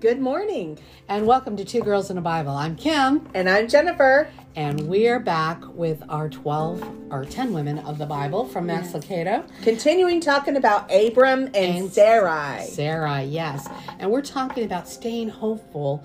Good morning. And welcome to Two Girls in a Bible. I'm Kim, And I'm Jennifer. and we're back with our 12 or 10 women of the Bible from Max Lucado. Continuing talking about Abram and, And Sarai. Sarah, yes. And we're talking about staying hopeful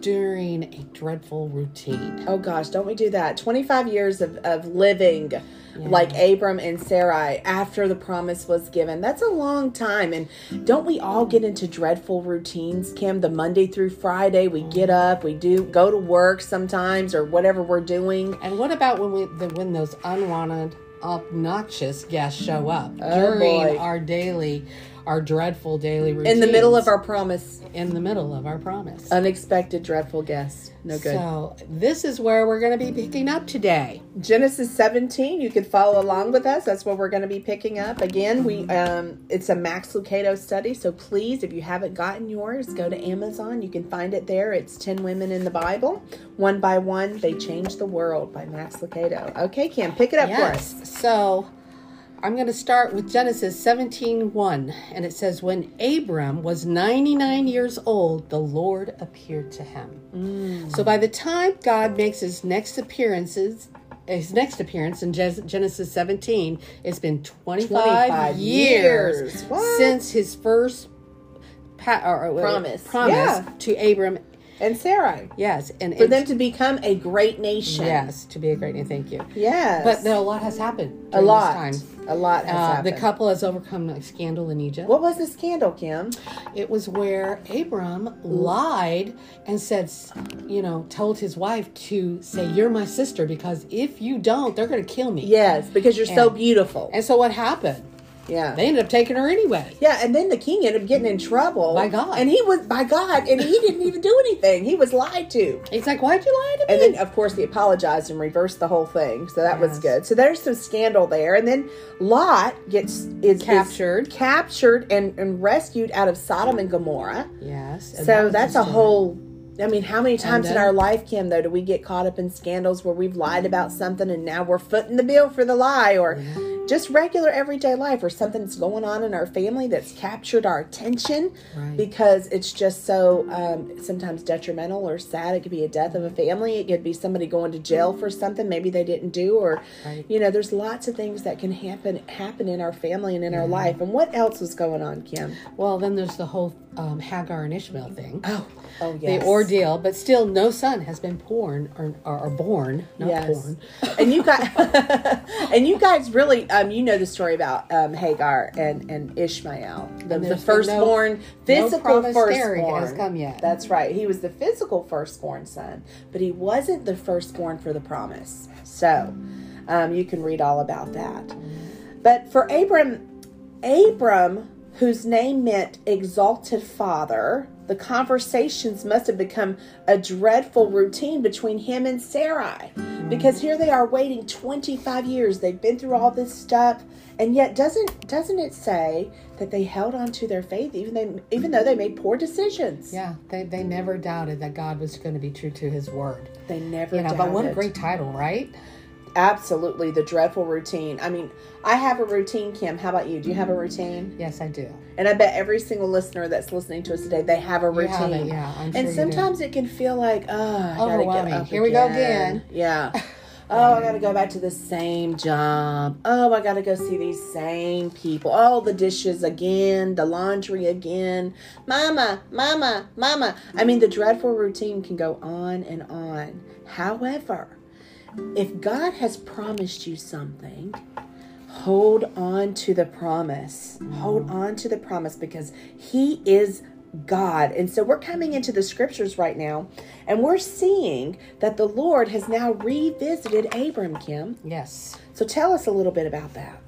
during a dreadful routine. Oh gosh, don't we do that? 25 years of, of living like Abram and Sarai after the promise was given. That's a long time. And don't we all get into dreadful routines, Kim? The Monday through Friday, we get up, we do go to work sometimes or whatever we're doing. And what about when we the, when those unwanted, obnoxious guests show up Oh, during boy. our daily, our dreadful daily routine In the middle of our promise, in the middle of our promise? unexpected dreadful guests. No good. So this is where we're going to be picking up today. Genesis 17. You can follow along with us. That's what we're going to be picking up. Again, we um, it's a Max Lucado study. So please, if you haven't gotten yours, go to Amazon. You can find it there. It's 10 Women in the Bible. One by one, they change the world by Max Lucado. Okay, Kim, pick it up for us. So I'm going to start with Genesis 17:1 and it says when Abram was 99 years old the Lord appeared to him. Mm. So by the time God makes his next appearances his next appearance in Genesis 17 it's been 25, 25 years, years. Since his first pa- or, or- Promise. promise Yeah. to Abram And Sarai. yes and For them to become a great nation. yes to be a great nation. thank you Yes. but there, a lot has happened a lot. this time A lot has uh, the couple has overcome a scandal in Egypt. what was the scandal, Kim? It was where Abram lied and said, you know, told his wife to say, You're my sister because if you don't, they're going to kill me. Yes, because you're so beautiful. And so what happened? Yeah. They ended up taking her anyway. Yeah, and then the king ended up getting in trouble By God. and he was by God, and he didn't even do anything. He was lied to, He's like, Why'd you lie to me? and then of course he apologized and reversed the whole thing. So that was good. So there's some scandal there, and then Lot gets is Captured. is captured, and, and rescued out of Sodom and Gomorrah. yes. and So was that's a whole. I mean, how many times in our life, Kim, though, do we get caught up in scandals where we've lied about something and now we're footing the bill for the lie, or just regular everyday life, or something's going on in our family that's captured our attention Right. because it's just so um, sometimes detrimental or sad. It could be a death of a family, it could be somebody going to jail for something maybe they didn't do, or Right. you know, there's lots of things that can happen happen in our family and in our life. And what else was going on, Kim? Well, then there's the whole um, Hagar and Ishmael thing. Oh, oh yes. The ordeal, but still, no son has been born or, or, or born, not yes. born. and you guys, and you guys really, um, you know the story about um, Hagar and and Ishmael, the, And the there's no- firstborn, physical heir firstborn. has come yet. That's right. He was the physical firstborn son, but he wasn't the firstborn for the promise. So, um, you can read all about that. But for Abram, Abram, whose name meant exalted father, the conversations must have become a dreadful routine between him and Sarai. Because here they are waiting 25 years. They've been through all this stuff. And yet doesn't doesn't it say that they held on to their faith even they even though they made poor decisions? Yeah, they, they never doubted that God was going to be true to his word. They never You know, but what a great title, right? Absolutely, the dreadful routine. I mean, I have a routine, Kim. How about you? Do you have a mm. routine? Yes, I do. And I bet every single listener that's listening to us today, they have a routine. have it, yeah, I'm sure and sometimes it can feel like, oh, I gotta Overwhelming. get up Here we go again. Yeah. Oh, I gotta go back to the same job. Oh, I gotta go see these same people. Oh, the dishes again, the laundry again. Mama, mama, mama. I mean, the dreadful routine can go on and on. However, if God has promised you something, hold on to the promise. Hold on to the promise because He is God. And so we're coming into the scriptures right now and we're seeing that the Lord has now revisited Abram, Kim. Yes. So tell us a little bit about that.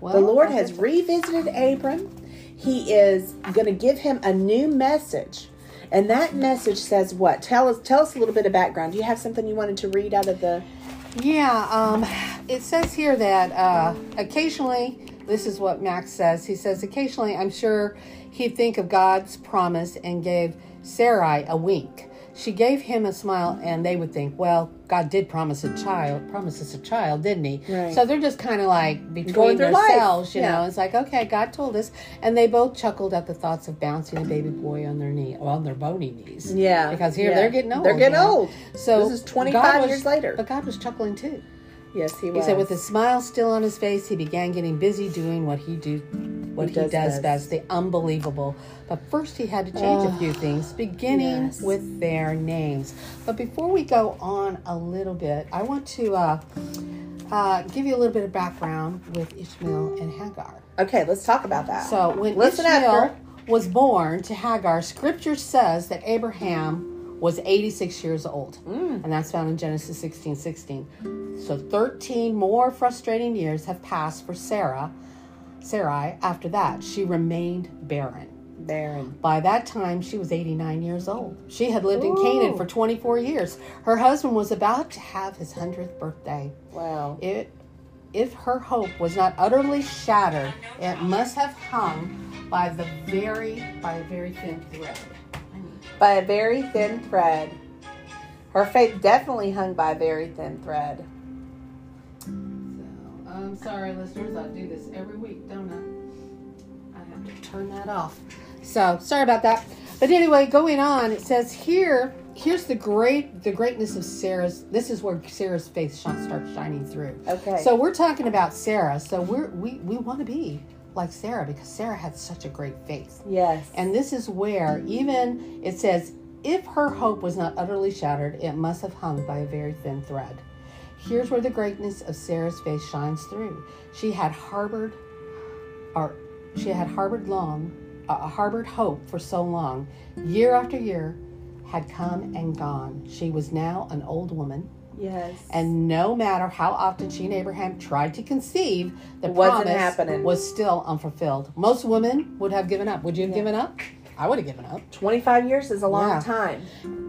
Well, The Lord has revisited Abram. He is going to give him a new message. And that message says what? Tell us tell us a little bit of background. Do you have something you wanted to read out of the Yeah, um, it says here that uh, occasionally, this is what Max says. He says, occasionally, I'm sure he'd think of God's promise and gave Sarai a wink. She gave him a smile, and they would think, well, God did promise a child, promise us a child, didn't He? Right. So they're just kind of like between themselves, you Yeah. know. It's like, okay, God told us, and they both chuckled at the thoughts of bouncing a baby boy on their knee, on their bony knees. Yeah, because here yeah. they're getting old. They're getting you know? old. So This is 25 years later. but God was chuckling too. Yes, he was. He said, with a smile still on his face, he began getting busy doing what he do, what He he, does does, best. best, the unbelievable. But first, he had to change a few things, beginning yes. with their names. But before we go on a little bit, I want to uh, uh, give you a little bit of background with Ishmael and Hagar. okay, let's talk about that. So when Listen Ishmael was born to Hagar, Scripture says that Abraham was 86 years old, Mm. and that's found in Genesis 16, 16. So 13 more frustrating years have passed for Sarah, Sarai. After that, she remained barren. Barren. By that time, she was 89 years old. She had lived in Canaan for 24 years. Her husband was about to have his 100th birthday. Wow. It, if her hope was not utterly shattered, it must have hung by the very by a very thin thread. By a very thin thread. Her faith definitely hung by a very thin thread. I'm sorry, listeners. I do this every week, don't I? I have to turn that off. So sorry about that. But anyway, going on, it says here. Here's the great the greatness of Sarah's. This is where Sarah's faith sh- starts shining through. Okay. So we're talking about Sarah. So we're we we want to be like Sarah because Sarah had such a great faith. yes. And this is where even it says, if her hope was not utterly shattered, it must have hung by a very thin thread. Here's where the greatness of Sarah's faith shines through. She had harbored, or she had harbored long, uh, harbored hope for so long. Year after year had come and gone. She was now an old woman. yes. And no matter how often she and Abraham tried to conceive, the Wasn't promise happening. was still unfulfilled. Most women would have given up. Would you have given up? I would have given up. 25 years is a long Yeah. time.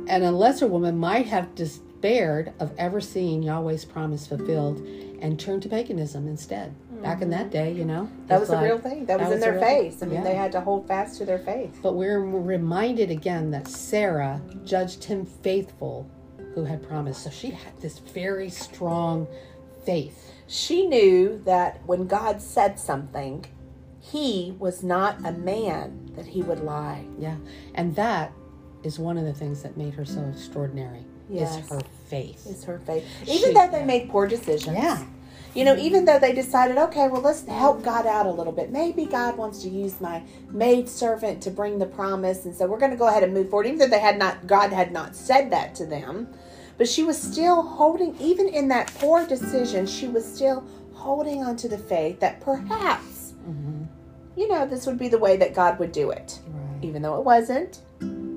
And a lesser woman might have despaired of ever seeing Yahweh's promise fulfilled and turned to paganism instead. Back in that day, you know, Mm-hmm. That was a real thing. That was that in was a their face. I mean, Yeah. they had to hold fast to their faith. But we're reminded again that Sarah judged him faithful who had promised. So she had this very strong faith. She knew that when God said something, he was not a man that he would lie. Yeah. And that is one of the things that made her so extraordinary. Yes. Is her faith. Is her faith. Even She- though they made poor decisions. Yeah. You know, even though they decided, okay, well, let's help God out a little bit. Maybe God wants to use my maid servant to bring the promise, and so we're going to go ahead and move forward. Even though they had not, God had not said that to them, but she was still holding. Even in that poor decision, she was still holding on to the faith that perhaps, Mhm. you know, this would be the way that God would do it, Right. even though it wasn't.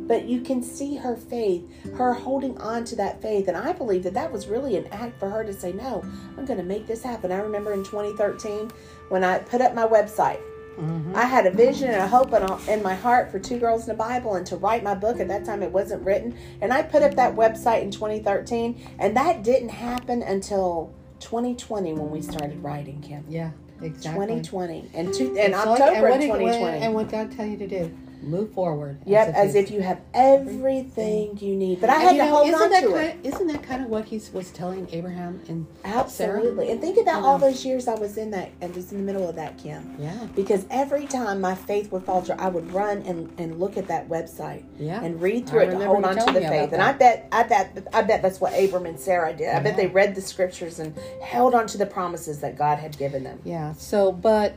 But you can see her faith, her holding on to that faith. And I believe that that was really an act for her to say, No, I'm going to make this happen. I remember in 2013 when I put up my website, Mhm. I had a vision and a hope in, my heart for Two Girls in the Bible and to write my book. At that time, it wasn't written. And I put up that website in 2013. And that didn't happen until 2020 when we started writing, Kim. Yeah. Exactly. 2020. And, two, in It's like- and what of did- 2020. and what God tell you to do? Move forward. Yep, as he's- if you have everything you need. But I And had to know, hold isn't on that to kind it. Of, isn't that kind of what he was telling Abraham and Absolutely. And think about all um, those years I was in that and was in the middle of that, Kim. Yeah. Because every time my faith would falter, I would run and, and look at that website Yeah. and read through I it to hold on to the faith. And I bet I bet I bet that's what Abram and Sarah did. I bet they read the scriptures and held on to the promises that God had given them. Yeah. So, but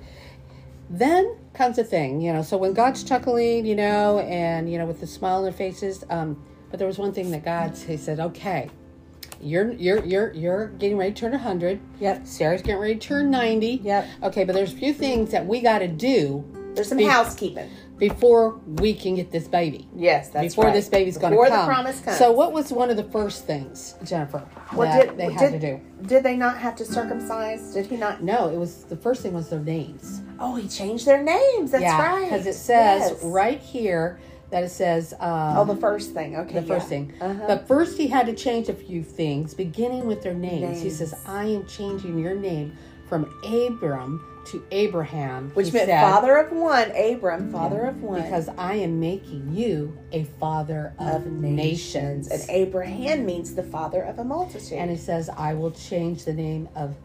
then comes a thing, you know. So when God's chuckling, you know, and you know, with the smile on their faces, um, but there was one thing that God He said, "Okay, you're you're you're you're getting ready to turn hundred. Yep. Sarah's getting ready to turn ninety. Yep. Okay, but there's a few things that we got to do There's some Be- housekeeping. before we can get this baby. Yes, that's before right. this baby's going to come. Before the promise comes. So, what was one of the first things, Jennifer, Well, that did- they had did- to do? Did they not have to circumcise? Did he not? No, it was the first thing was their names. Oh, he changed their names. That's yeah, right. because it says Yes. right here that it says uh, Oh, the first thing. Okay. the first yeah. thing. Uh-huh. But first, he had to change a few things, beginning with their names. He says, "I am changing your name from Abram to Abraham, Which meant said, father of one, Abram, father of one. because I am making you a father of, of nations. nations. And Abraham means the father of a multitude. And it says, I will change the name of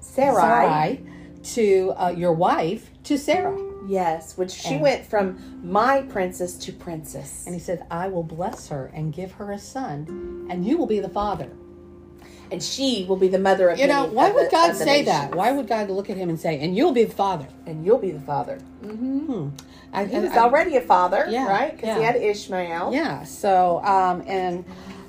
Sarai, Sarai to uh, your wife to Sarah. yes, which she And- went from my princess to princess. And he said, I will bless her and give her a son, and you will be the father. And she will be the mother of You know, many why would the- God say that? Why would God look at him and say, and you'll be the father? And you'll be the father. Hmm. I, He was I- already a father, Yeah, right? Because he had Ishmael. Yeah. So, um, and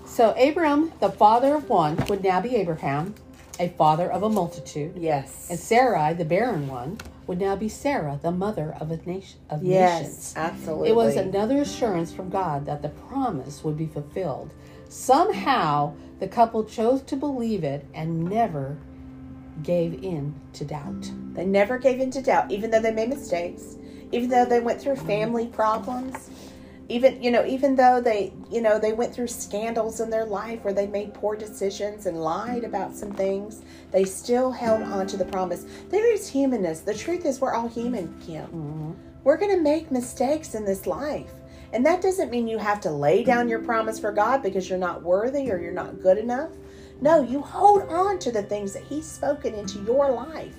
so Abram, the father of one, would now be Abraham, a father of a multitude. Yes. And Sarai, the barren one, would now be Sarah, the mother of a nation of yes, nations. absolutely. It was another assurance from God that the promise would be fulfilled. Somehow, the couple chose to believe it and never gave in to doubt. They never gave in to doubt, even though they made mistakes, even though they went through family problems, even you know, even though they you know they went through scandals in their life where they made poor decisions and lied about some things. They still held on to the promise. There is humanness. The truth is, we're all human, Kim. Mm-hmm. We're going to make mistakes in this life. And that doesn't mean you have to lay down your promise for God because you're not worthy or you're not good enough. No, you hold on to the things that He's spoken into your life.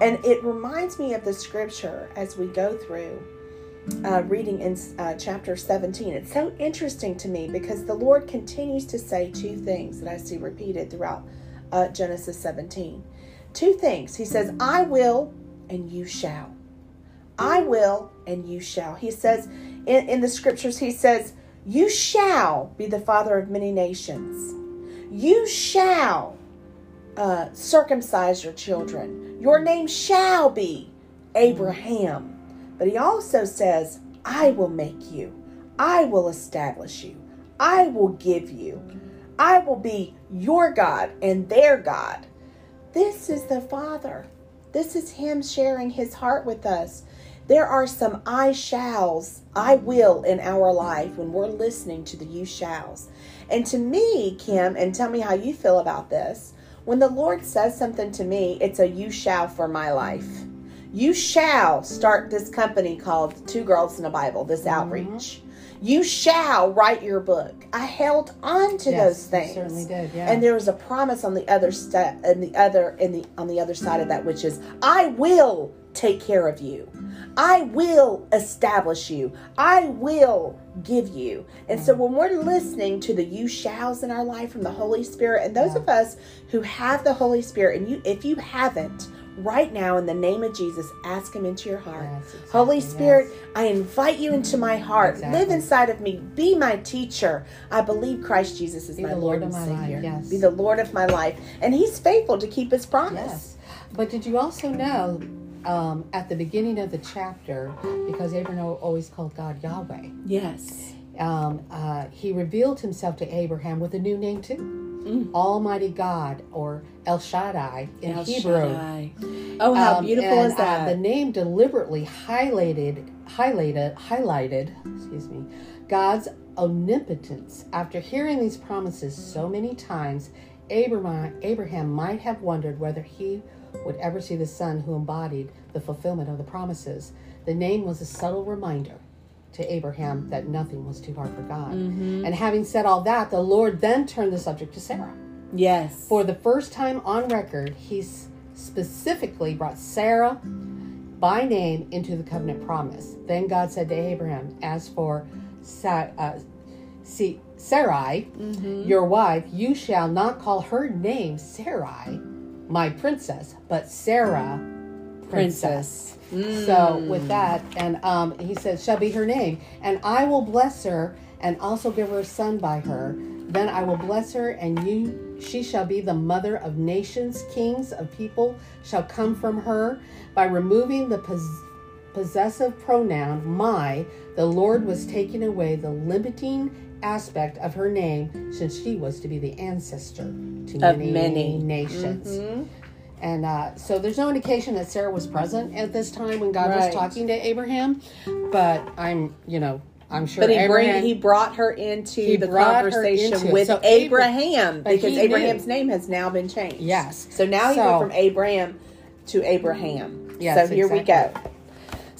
And it reminds me of the scripture as we go through uh, reading in uh, chapter 17. It's so interesting to me because the Lord continues to say two things that I see repeated throughout uh, Genesis 17. Two things. He says, I will and you shall. I will and you shall. He says in, in the scriptures, he says, You shall be the father of many nations. You shall uh, circumcise your children. Your name shall be Abraham. But he also says, I will make you. I will establish you. I will give you. I will be your God and their God. This is the Father. This is Him sharing His heart with us. There are some I shalls, I will in our life when we're listening to the you shalls. And to me, Kim, and tell me how you feel about this, when the Lord says something to me, it's a you shall for my life. You shall start this company called Two Girls in a Bible, this mm-hmm. outreach. You shall write your book. I held on to Yes, those things. certainly did, yeah. And there was a promise on the other step and the other in the on the other side of that, which is I will take care of you. I will establish you. I will give you. And so when we're listening to the you shalls in our life from the Holy Spirit, and those of us who have the Holy Spirit, and you if you haven't, right now in the name of Jesus, ask him into your heart. Yes, exactly, Holy Spirit, yes. I invite you into my heart. Live inside of me. Be my teacher. I believe Christ Jesus is Be my the Lord, Lord and Savior. yes. Be the Lord of my life. And He's faithful to keep His promise. But did you also know um, at the beginning of the chapter, because Abraham always called God Yahweh, Yes. um, uh, he revealed himself to Abraham with a new name too Almighty God or El Shaddai in Mm. El Hebrew. Shaddai. Oh, how Um, beautiful and, is that? Uh, the name deliberately highlighted, highlighted, highlighted, excuse me, God's omnipotence. After hearing these promises so many times, Abraham, Abraham might have wondered whether he would ever see the son who embodied the fulfillment of the promises. The name was a subtle reminder to Abraham that nothing was too hard for God. Mm-hmm. And having said all that, the Lord then turned the subject to Sarah. yes. For the first time on record, he specifically brought Sarah by name into the covenant promise. Then God said to Abraham, As for Sa- uh, see, Sarai, your wife, you shall not call her name Sarai, my princess, but Sarah, princess. So with that, and um, he said, shall be her name, and I will bless her, and also give her a son by her. Then I will bless her, and you, she shall be the mother of nations, kings of people shall come from her. By removing the pos- possessive pronoun my, the Lord was taking away the limiting aspect of her name, since she was to be the ancestor to many, many. nations. And uh, so there's no indication that Sarah was present at this time when God Right. was talking to Abraham. But I'm, you know, I'm sure But he, Abraham. bring, he brought her into He the conversation into with So Abra- Abraham because Abraham's knew. name has now been changed. Yes. So now he So- went from Abraham to Abraham. Yes, so here we go.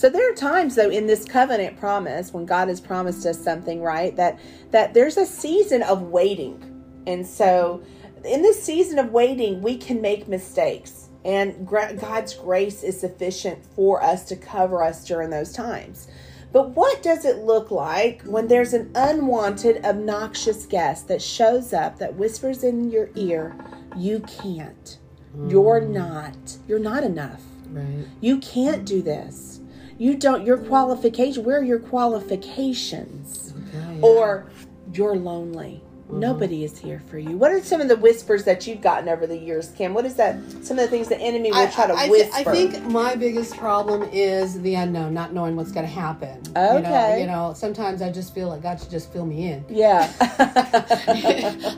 So there are times though in this covenant promise when God has promised us something, right? That that there's a season of waiting. And so in this season of waiting, we can make mistakes. And God's grace is sufficient for us to cover us during those times. But what does it look like when there's an unwanted, obnoxious guest that shows up that whispers in your ear, you can't. You're hmm. not. You're not enough. Right. You can't do this. You don't, your qualification, where are your qualifications? Okay, yeah. Or you're lonely. Nobody is here for you. What are some of the whispers that you've gotten over the years, Kim? What is that? Some of the things the enemy will try to I, whisper. I think my biggest problem is the unknown, not knowing what's going to happen. You know, Okay. you know, sometimes I just feel like God should just fill me in. yeah.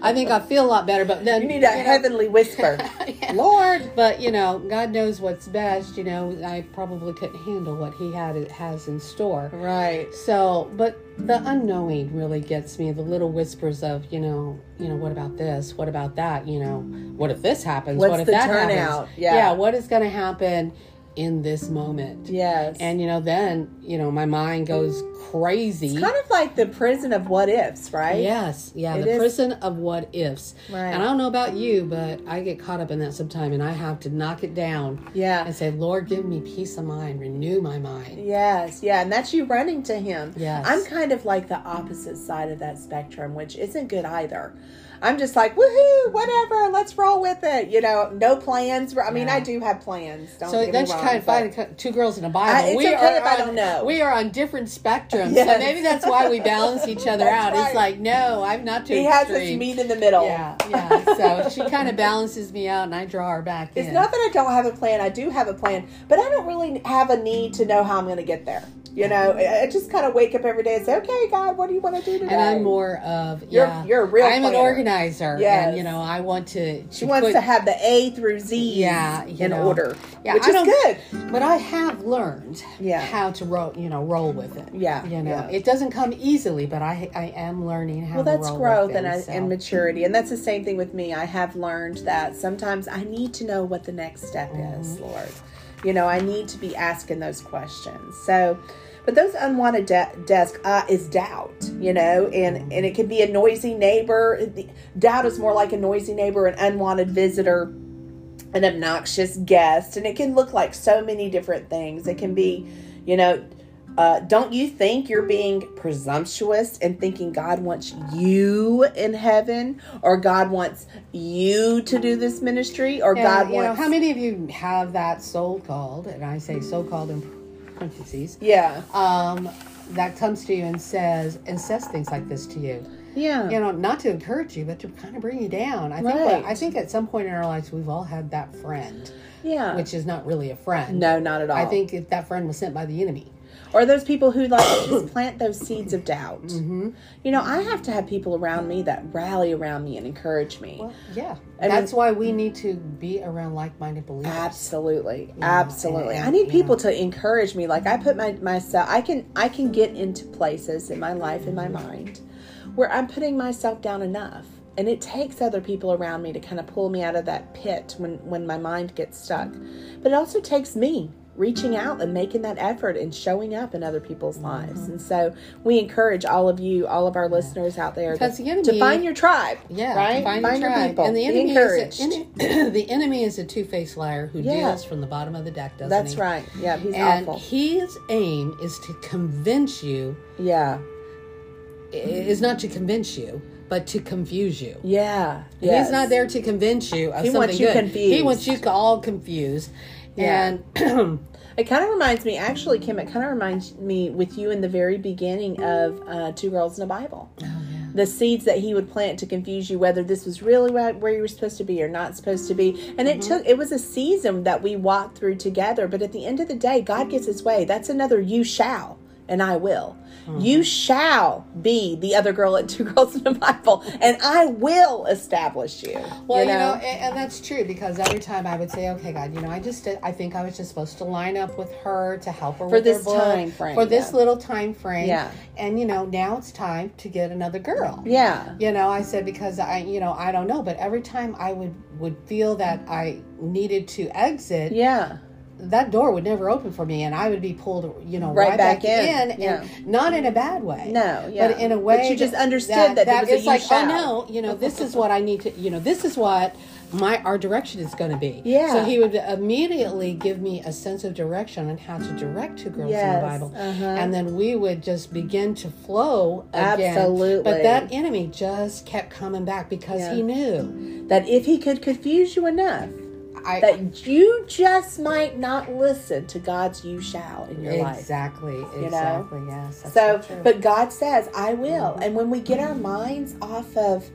I think I feel a lot better, but then you need a know, heavenly whisper. Yeah. Lord. But you know, God knows what's best. You know, I probably couldn't handle what He had it has in store. Right. So, but the unknowing really gets me. The little whispers of, you know, you know, what about this? What about that? You know, what if this happens? What's what if that turnout? happens? Yeah. what is going to happen in this moment? Yes. And you know, then you know, my mind goes crazy. it's kind of like the prison of what ifs, right? Yes, yeah, It the is- prison of what ifs. Right. And I don't know about you, but I get caught up in that sometime, and I have to knock it down Yeah. and say, Lord, give me peace of mind, renew my mind. Yes, yeah, and that's you running to him. Yes. I'm kind of like the opposite side of that spectrum, which isn't good either. I'm just like, woohoo, whatever, let's roll with it. You know, no plans. I mean, Yeah. I do have plans. Don't So get that's me wrong, of but- fine. Two girls in a Bible. I- we okay are if I on, don't know. We are on different spectrums. Yes. So maybe that's why we balance each other out. right. It's like, no, I'm not too He has us extreme. meet in the middle. Yeah, yeah. So she kind of balances me out, and I draw her back It's in. not that I don't have a plan. I do have a plan, but I don't really have a need to know how I'm going to get there. You know, I just kind of wake up every day and say, "Okay, God, what do you want to do today?" and I'm more of You're- yeah. you're a real I'm an organizer, Yes. and you know I want to. She wants to have the A through Z Yeah, in know. order, Yeah, which I is good. But I have learned Yeah. how to roll, you know, roll with it. Yeah, you know, yeah. it doesn't come easily, but I I am learning how. Well, to that's roll growth with and, I, so. and maturity. And that's the same thing with me. I have learned that sometimes I need to know what the next step is, Mm-hmm. Lord. You know, I need to be asking those questions. So, but those unwanted de- desk uh, is doubt, you know, and, and it could be a noisy neighbor. Doubt is more like a noisy neighbor, an unwanted visitor, an obnoxious guest. And it can look like so many different things. It can be, you know, uh, don't you think you're being presumptuous and thinking God wants you in heaven, or God wants you to do this ministry, or Yeah, God you know, wants? how many of you have that so called, and I say so called in parentheses, Yeah, um, that comes to you and says and says things like this to you. yeah, You know, not to encourage you, but to kind of bring you down. I think Right. I think at some point in our lives we've all had that friend, yeah. which is not really a friend. no, not at all. I think if that friend was sent by the enemy. Or those people who like just plant those seeds of doubt. Mm-hmm. You know, I have to have people around me that rally around me and encourage me. Well, yeah, and that's why we need to be around like-minded believers. Absolutely, know, absolutely. and- I need people to encourage me. Like I put my myself, I can I can get into places in my life in my mind where I'm putting myself down enough, and it takes other people around me to kind of pull me out of that pit when when my mind gets stuck. But it also takes me reaching out and making that effort and showing up in other people's Mm-hmm. lives. And so we encourage all of you, all of our listeners out there, to, the enemy- to find your tribe. Yeah, right. find, find your, your tribe. people. And the enemy is a, the enemy is a two-faced liar who Yeah. deals from the bottom of the deck, doesn't That's he? right. Yeah, he's And awful. his aim is to convince you. Yeah. Is not to convince you, but to confuse you. Yeah. He's not there to convince you of He something wants you good. confused. He wants you all confused. Yeah. And It kind of reminds me, actually, Kim. It kind of reminds me with you in the very beginning of uh, Two Girls in a Bible. The seeds that he would plant to confuse you whether this was really where where you were supposed to be or not supposed to be. And it took, it was a season that we walked through together. But at the end of the day, God gets his way. That's another you shall. And I will. Mm-hmm. You shall be the other girl at Two Girls in the Bible, and I will establish you. Well, you know, and, and that's true because every time I would say, "Okay, God, you know, I just did, I think I was just supposed to line up with her to help her For with her this time frame, for this little time frame." Yeah. And you know, now it's time to get another girl. yeah, You know, I said because I, you know, I don't know, but every time I would would feel that I needed to exit, yeah, that door would never open for me, and I would be pulled, you know, Right right, back back, in. in, Yeah. and not in a bad way. No, yeah. but in a way But you just understood that there was a it's like, shall. oh no, you know, this is what I need to, you know, this is what my our direction is going to be. Yeah. So he would immediately give me a sense of direction on how to direct two girls in the Bible, uh-huh. and then we would just begin to flow again. Absolutely. But that enemy just kept coming back because Yeah. he knew. that if he could confuse you enough, I, that you just might not listen to God's "you shall" in your life. exactly, know? exactly, yes. That's So, but God says, I will. And when we get our minds off of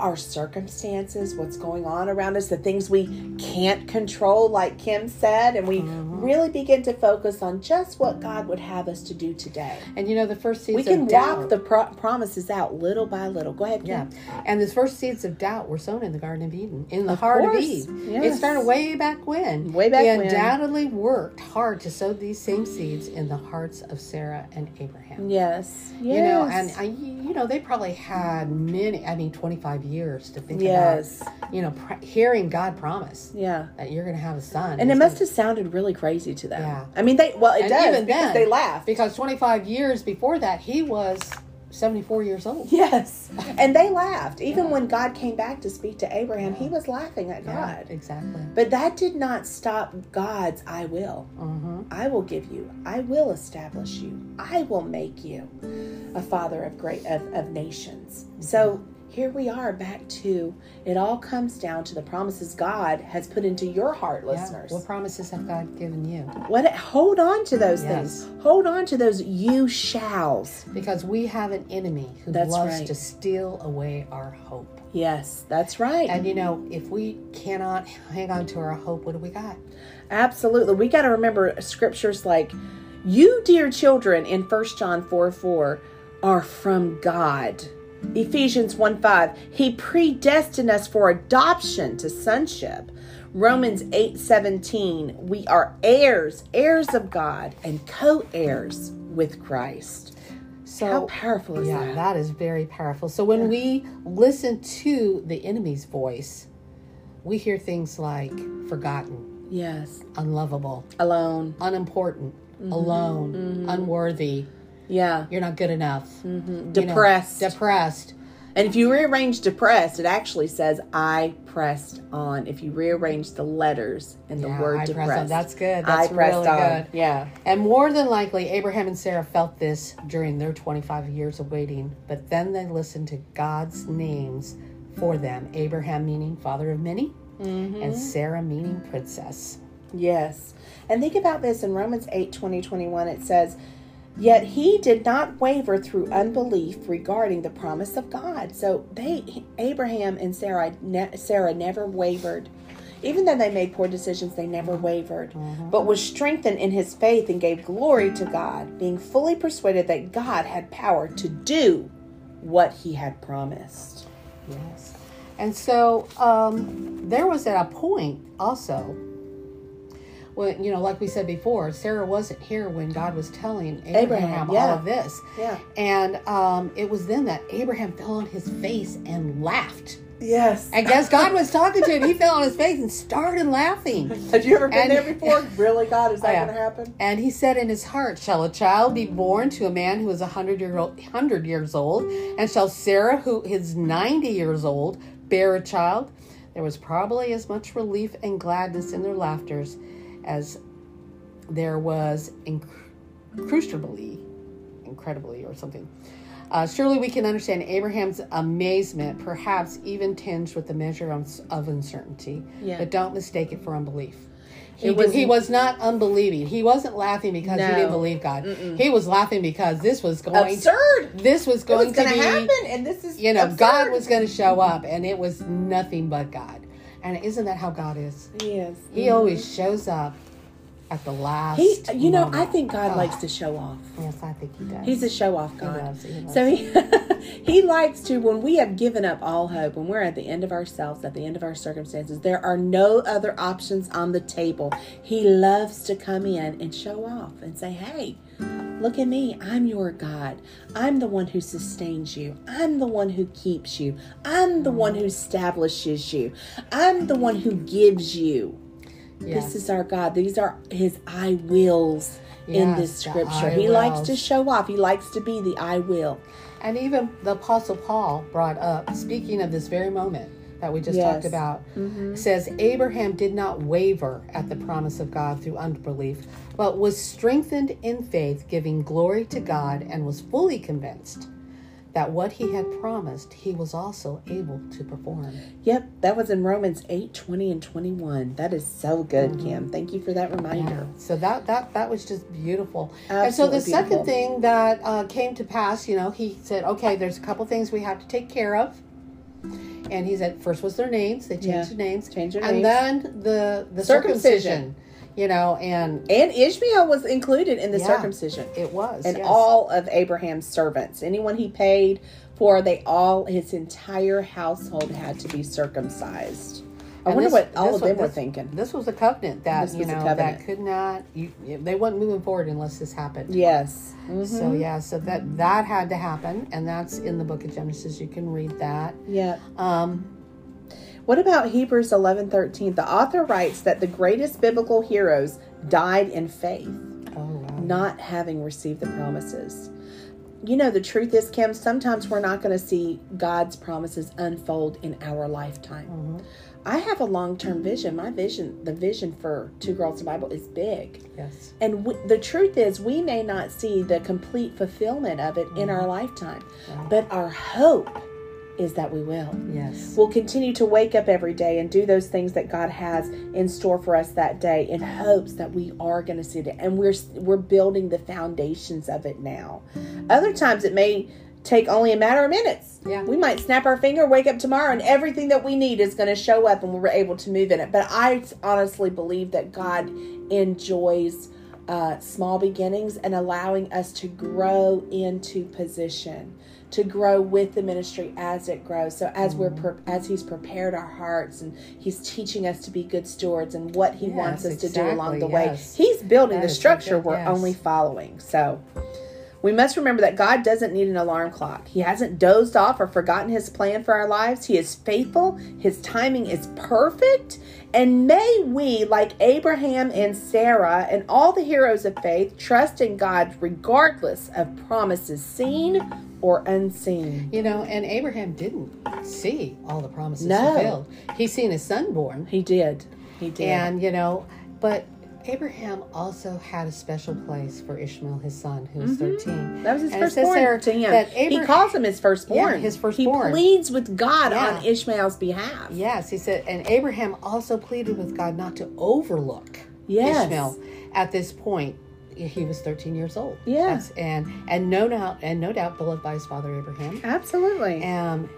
our circumstances, what's going on around us, the things we can't control, like Kim said, and we Mm-hmm. Really begin to focus on just what God would have us to do today, and you know, the first seeds we can walk the pro- promises out little by little. Go ahead, Kim. Yeah, and the first seeds of doubt were sown in the Garden of Eden, in the Of heart course, of Eve. yes. It started way back when. Way back he when. undoubtedly worked hard to sow these same seeds in the hearts of Sarah and Abraham. Yes. Yes. You know, and uh, I, you know, they probably had many. I mean, twenty-five years to think Yes. about. You know, pr- hearing God promise Yeah. that you're going to have a son, And it must gonna- have sounded really crazy to them. Yeah. I mean, they well, it and does even because then, they laugh because twenty-five years before that, he was seventy-four years old. Yes, and they laughed. Even when God came back to speak to Abraham, he was laughing at Yeah, God. exactly. But that did not stop God's I will. hmm I will give you. I will establish you. I will make you a father of great of, of nations. So here we are back to it all comes down to the promises God has put into your heart, Yeah. listeners. What promises have God given you? What hold on to those Yes. things. Hold on to those you shalls. Because we have an enemy who That's loves right. to steal away our hope. Yes, that's right. And you know, if we cannot hang on to our hope, what do we got? Absolutely. We got to remember scriptures like, You, dear children, in First John 4 4, are from God. Ephesians 1 5, He predestined us for adoption to sonship. Romans 8 17, we are heirs, heirs of God, and co heirs with Christ. So How powerful is yeah, that? that is very powerful. So when we listen to the enemy's voice, we hear things like forgotten, Yes. unlovable, Alone. unimportant, Mm-hmm. alone, unworthy, Yeah. you're not good enough, Mm-hmm. Depressed. depressed. And if you rearrange depressed, it actually says I pressed on. If you rearrange the letters and the Yeah, word I pressed depressed, on. That's good. I That's pressed really on. good. Yeah. And more than likely, Abraham and Sarah felt this during their 25 years of waiting, but then they listened to God's names for them Abraham meaning father of many, Mm-hmm. and Sarah meaning princess. Yes. And think about this in Romans 8 20, 21, it says, Yet he did not waver through unbelief regarding the promise of God. So they, Abraham and Sarah, ne- Sarah never wavered. Even though they made poor decisions, they never wavered, but was strengthened in his faith and gave glory to God, being fully persuaded that God had power to do what he had promised. Yes. And so um, there was at a point also when, you know, like we said before, Sarah wasn't here when God was telling Abraham, Abraham, yeah. all of this. Yeah. And um, it was then that Abraham fell on his face and laughed. Yes. And guess God was talking to him. He fell on his face and started laughing. Had you ever been And- there before? Really, God? Is that Yeah. going to happen? And he said in his heart, Shall a child be born to a man who is a hundred year old, hundred years old, and shall Sarah, who is ninety years old, bear a child? There was probably as much relief and gladness in their laughters as there was incredibly, incredibly, or something. Uh, surely we can understand Abraham's amazement, perhaps even tinged with a measure of, of uncertainty. Yeah. But don't mistake it for unbelief. He, was, he was not unbelieving. He wasn't laughing because he didn't believe God. He was laughing because this was going Absurd. this was going was to to be happen, and this is you know absurd. God was going to show up and it was nothing but God. And isn't that how God is? Yes. He mm-hmm. always shows up at the last. He, you know, I think God Oh, likes to show off. Yes, I think he does. He's a show off God. loves he loves so he he likes to when we have given up all hope, when we're at the end of ourselves, at the end of our circumstances, there are no other options on the table. He loves to come in and show off and say, "Hey, look at me. I'm your God. I'm the one who sustains you. I'm the one who keeps you. I'm the one who establishes you. I'm the one who gives you." Yes. This is our God. These are his I wills in this scripture. He likes to show off. He likes to be the I will. And even the Apostle Paul brought up, speaking of this very moment that we just talked Yes. about, mm-hmm. says Abraham did not waver at the promise of God through unbelief, but was strengthened in faith, giving glory to God, and was fully convinced that what he had promised he was also able to perform. Yep, that was in Romans 8 20 and 21. That is so good, Kim. Thank you for that reminder. So that that that was just beautiful. Absolutely and so the second thing that uh, came to pass, you know, he said, okay, there's a couple things we have to take care of. And he said, first was their names. They changed Yeah, their names. changed their and names. then the the Circumcision. circumcision. You know, and And Ishmael was included in the Yeah. circumcision. it was And yes. all of Abraham's servants, anyone he paid for, they all, his entire household had to be circumcised. I And wonder this- what all of was- them were this- thinking. This was a covenant that you know that could not. You, they weren't moving forward unless this happened. Yes. Mhm. So yeah, so that that had to happen, and that's in the book of Genesis. You can read that. Yeah. Um, What about Hebrews 11 13? The author writes that the greatest biblical heroes died in faith, oh wow. not having received the promises. You know, the truth is, Kim, sometimes we're not going to see God's promises unfold in our lifetime. Mhm. I have a long term vision. My vision, the vision for Two Girls in Bible, is big. Yes. And we, the truth is, we may not see the complete fulfillment of it in our lifetime, but our hope is that we will. Yes. We'll continue to wake up every day and do those things that God has in store for us that day in hopes that we are going to see it and we're we're building the foundations of it now. Other times it may take only a matter of minutes. Yeah. We might snap our finger, wake up tomorrow and everything that we need is going to show up and we're able to move in it. But I honestly believe that God enjoys uh, small beginnings and allowing us to grow into position to grow with the ministry as it grows so as we're mm-hmm. pre- as he's prepared our hearts and he's teaching us to be good stewards and what he Yes, wants us to do along exactly, the way he's building That the so structure good, we're yes. only following so we must remember that God doesn't need an alarm clock. He hasn't dozed off or forgotten his plan for our lives. He is faithful. His timing is perfect. And may we, like Abraham and Sarah and all the heroes of faith, trust in God regardless of promises seen or unseen. You know, and Abraham didn't see all the promises No. fulfilled. He seen his son born, He did. He did. and you know, but Abraham also had a special place for Ishmael, his son, who was thirteen. Mm-hmm. that was his And firstborn there to him. that he calls him his firstborn. Yeah, his firstborn. He pleads with God Yeah. on Ishmael's behalf. Yes, he said, and Abraham also pleaded with God not to overlook Yes. Ishmael at this point. He was 13 years old. Yeah. And and no doubt and no doubt beloved by his father Abraham. Absolutely. Um,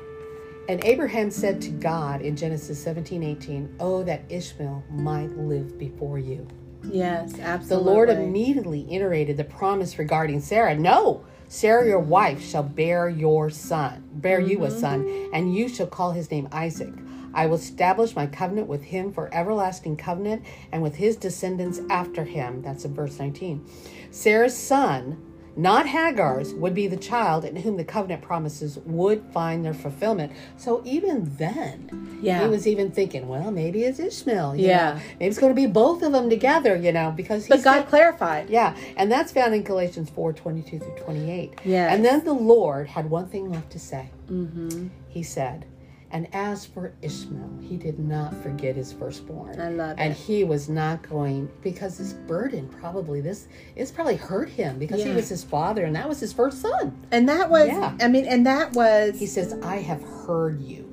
and Abraham said to God in Genesis 17, 18, Oh, that Ishmael might live before you. yes, absolutely. The. Lord immediately iterated the promise regarding Sarah. No, Sarah, your wife, shall bear your son, bear you a son, and you shall call his name Isaac. I will establish my covenant with him for everlasting covenant, and with his descendants after him. That's in verse 19. Sarah's son, not Hagar's, would be the child in whom the covenant promises would find their fulfillment. So even then, Yeah. he was even thinking, well, maybe it's Ishmael. Yeah. know. maybe it's going to be both of them together, you know, because he But God said- clarified. yeah, and that's found in Galatians 4 22 through 28. Yeah. And then the Lord had one thing left to say. Mm-hmm. He said, And as for Ishmael, he did not forget his firstborn. I love And it. he was not going, because this burden probably, this, it's probably hurt him because he was his father and that was his first son. And that was, Yeah. I mean, and that was, He says, I have heard you.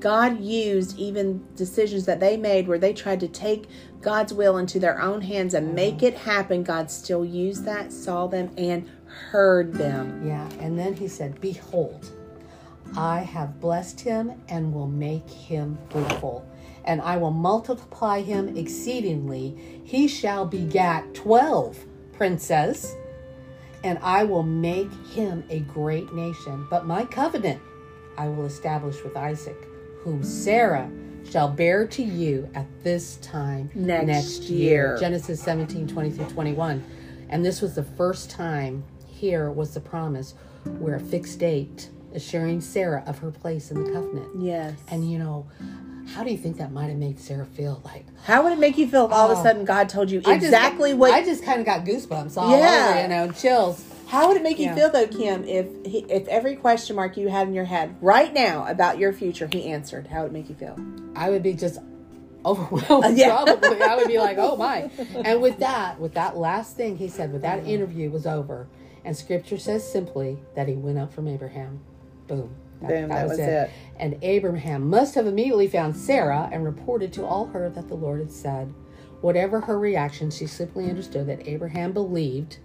God used even decisions that they made where they tried to take God's will into their own hands and make it happen. God still used that, saw them, and heard them. Yeah, and then he said, Behold, I have blessed him and will make him fruitful. and I will multiply him exceedingly. He shall begat twelve princes, and I will make him a great nation. But my covenant I will establish with Isaac, whom Sarah shall bear to you at this time Next year. Genesis 17, 20 through 21. And this was the first time here was the promise where a fixed date assuring Sarah of her place in the covenant. Yes. And you know, how do you think that might have made Sarah feel like How would it make you feel if all of a Oh. sudden God told you I just- exactly what? I just kind of got goosebumps all Yeah. over, you know, chills. how would it make you Yeah. feel though, Kim, if he, if every question mark you had in your head right now about your future he answered? How would it make you feel? I would be just overwhelmed. Yeah. Probably, I would be like, "Oh my!" And with that, with that last thing he said, with that interview was over, and Scripture says simply that he went up from Abraham. Boom. Boom, that was it. And Abraham must have immediately found Sarah and reported to all her that the Lord had said. Whatever her reaction, she simply understood that Abraham believed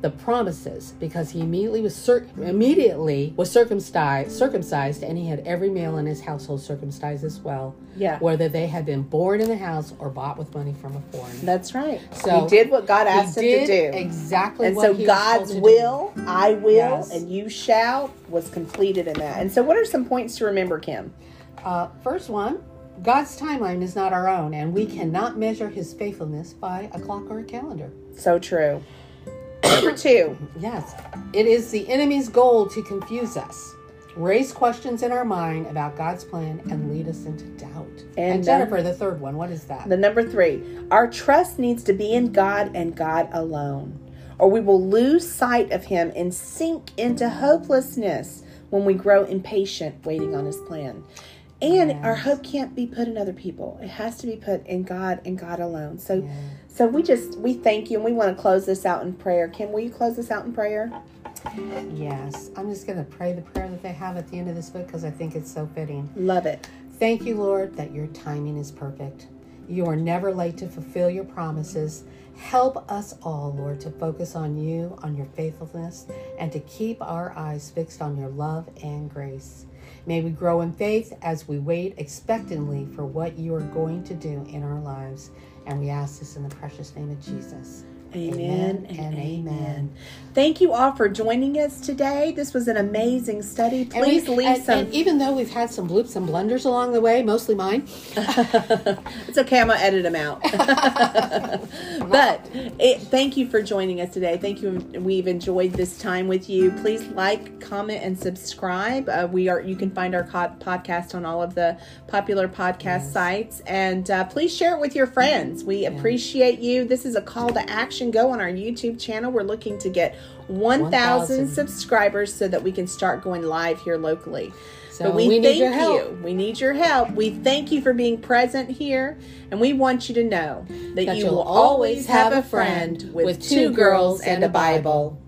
the promises because he immediately was cir- immediately was circumcised circumcised and he had every male in his household circumcised as well Yeah. whether they had been born in the house or bought with money from a foreigner That's right. So, he did what God asked him to do. exactly and what so he was God's to do. will, I will, Yes. and you shall was completed in that. And so, what are some points to remember, Kim? Uh, first one, God's timeline is not our own, and we cannot measure His faithfulness by a clock or a calendar. So true. Number two, Yes, it is the enemy's goal to confuse us, raise questions in our mind about God's plan, and lead us into doubt. And, And, uh, Jennifer, the third one, what is that? the number three, our trust needs to be in God and God alone, or we will lose sight of Him and sink into hopelessness when we grow impatient waiting on His plan. And our hope can't be put in other people. It has to be put in God and God alone. So so we just we thank you and we want to close this out in prayer. Kim, will you close this out in prayer? yes, I'm just going to pray the prayer that they have at the end of this book because I think it's so fitting. Love it. Thank you, Lord, that your timing is perfect. You are never late to fulfill your promises. Help us all, Lord, to focus on you, on your faithfulness, and to keep our eyes fixed on your love and grace. May we grow in faith as we wait expectantly for what you are going to do in our lives. And we ask this in the precious name of Jesus. Amen, Amen and amen. amen. Thank you all for joining us today. This was an amazing study. Please we- leave and- some. and even though we've had some bloops and blunders along the way, mostly mine, it's okay. I'm gonna edit them out. but it, thank you for joining us today. Thank you. We've enjoyed this time with you. Please like, comment, and subscribe. Uh, we are. You can find our co- podcast on all of the popular podcast sites, and uh, please share it with your friends. We appreciate you. This is a call to action. Go on our YouTube channel. We're looking to get 1,000 1,000. subscribers so that we can start going live here locally. So but we, we need thank your help. you. We need your help. We thank you for being present here, and we want you to know that, That you will always have a friend with two girls and a Bible.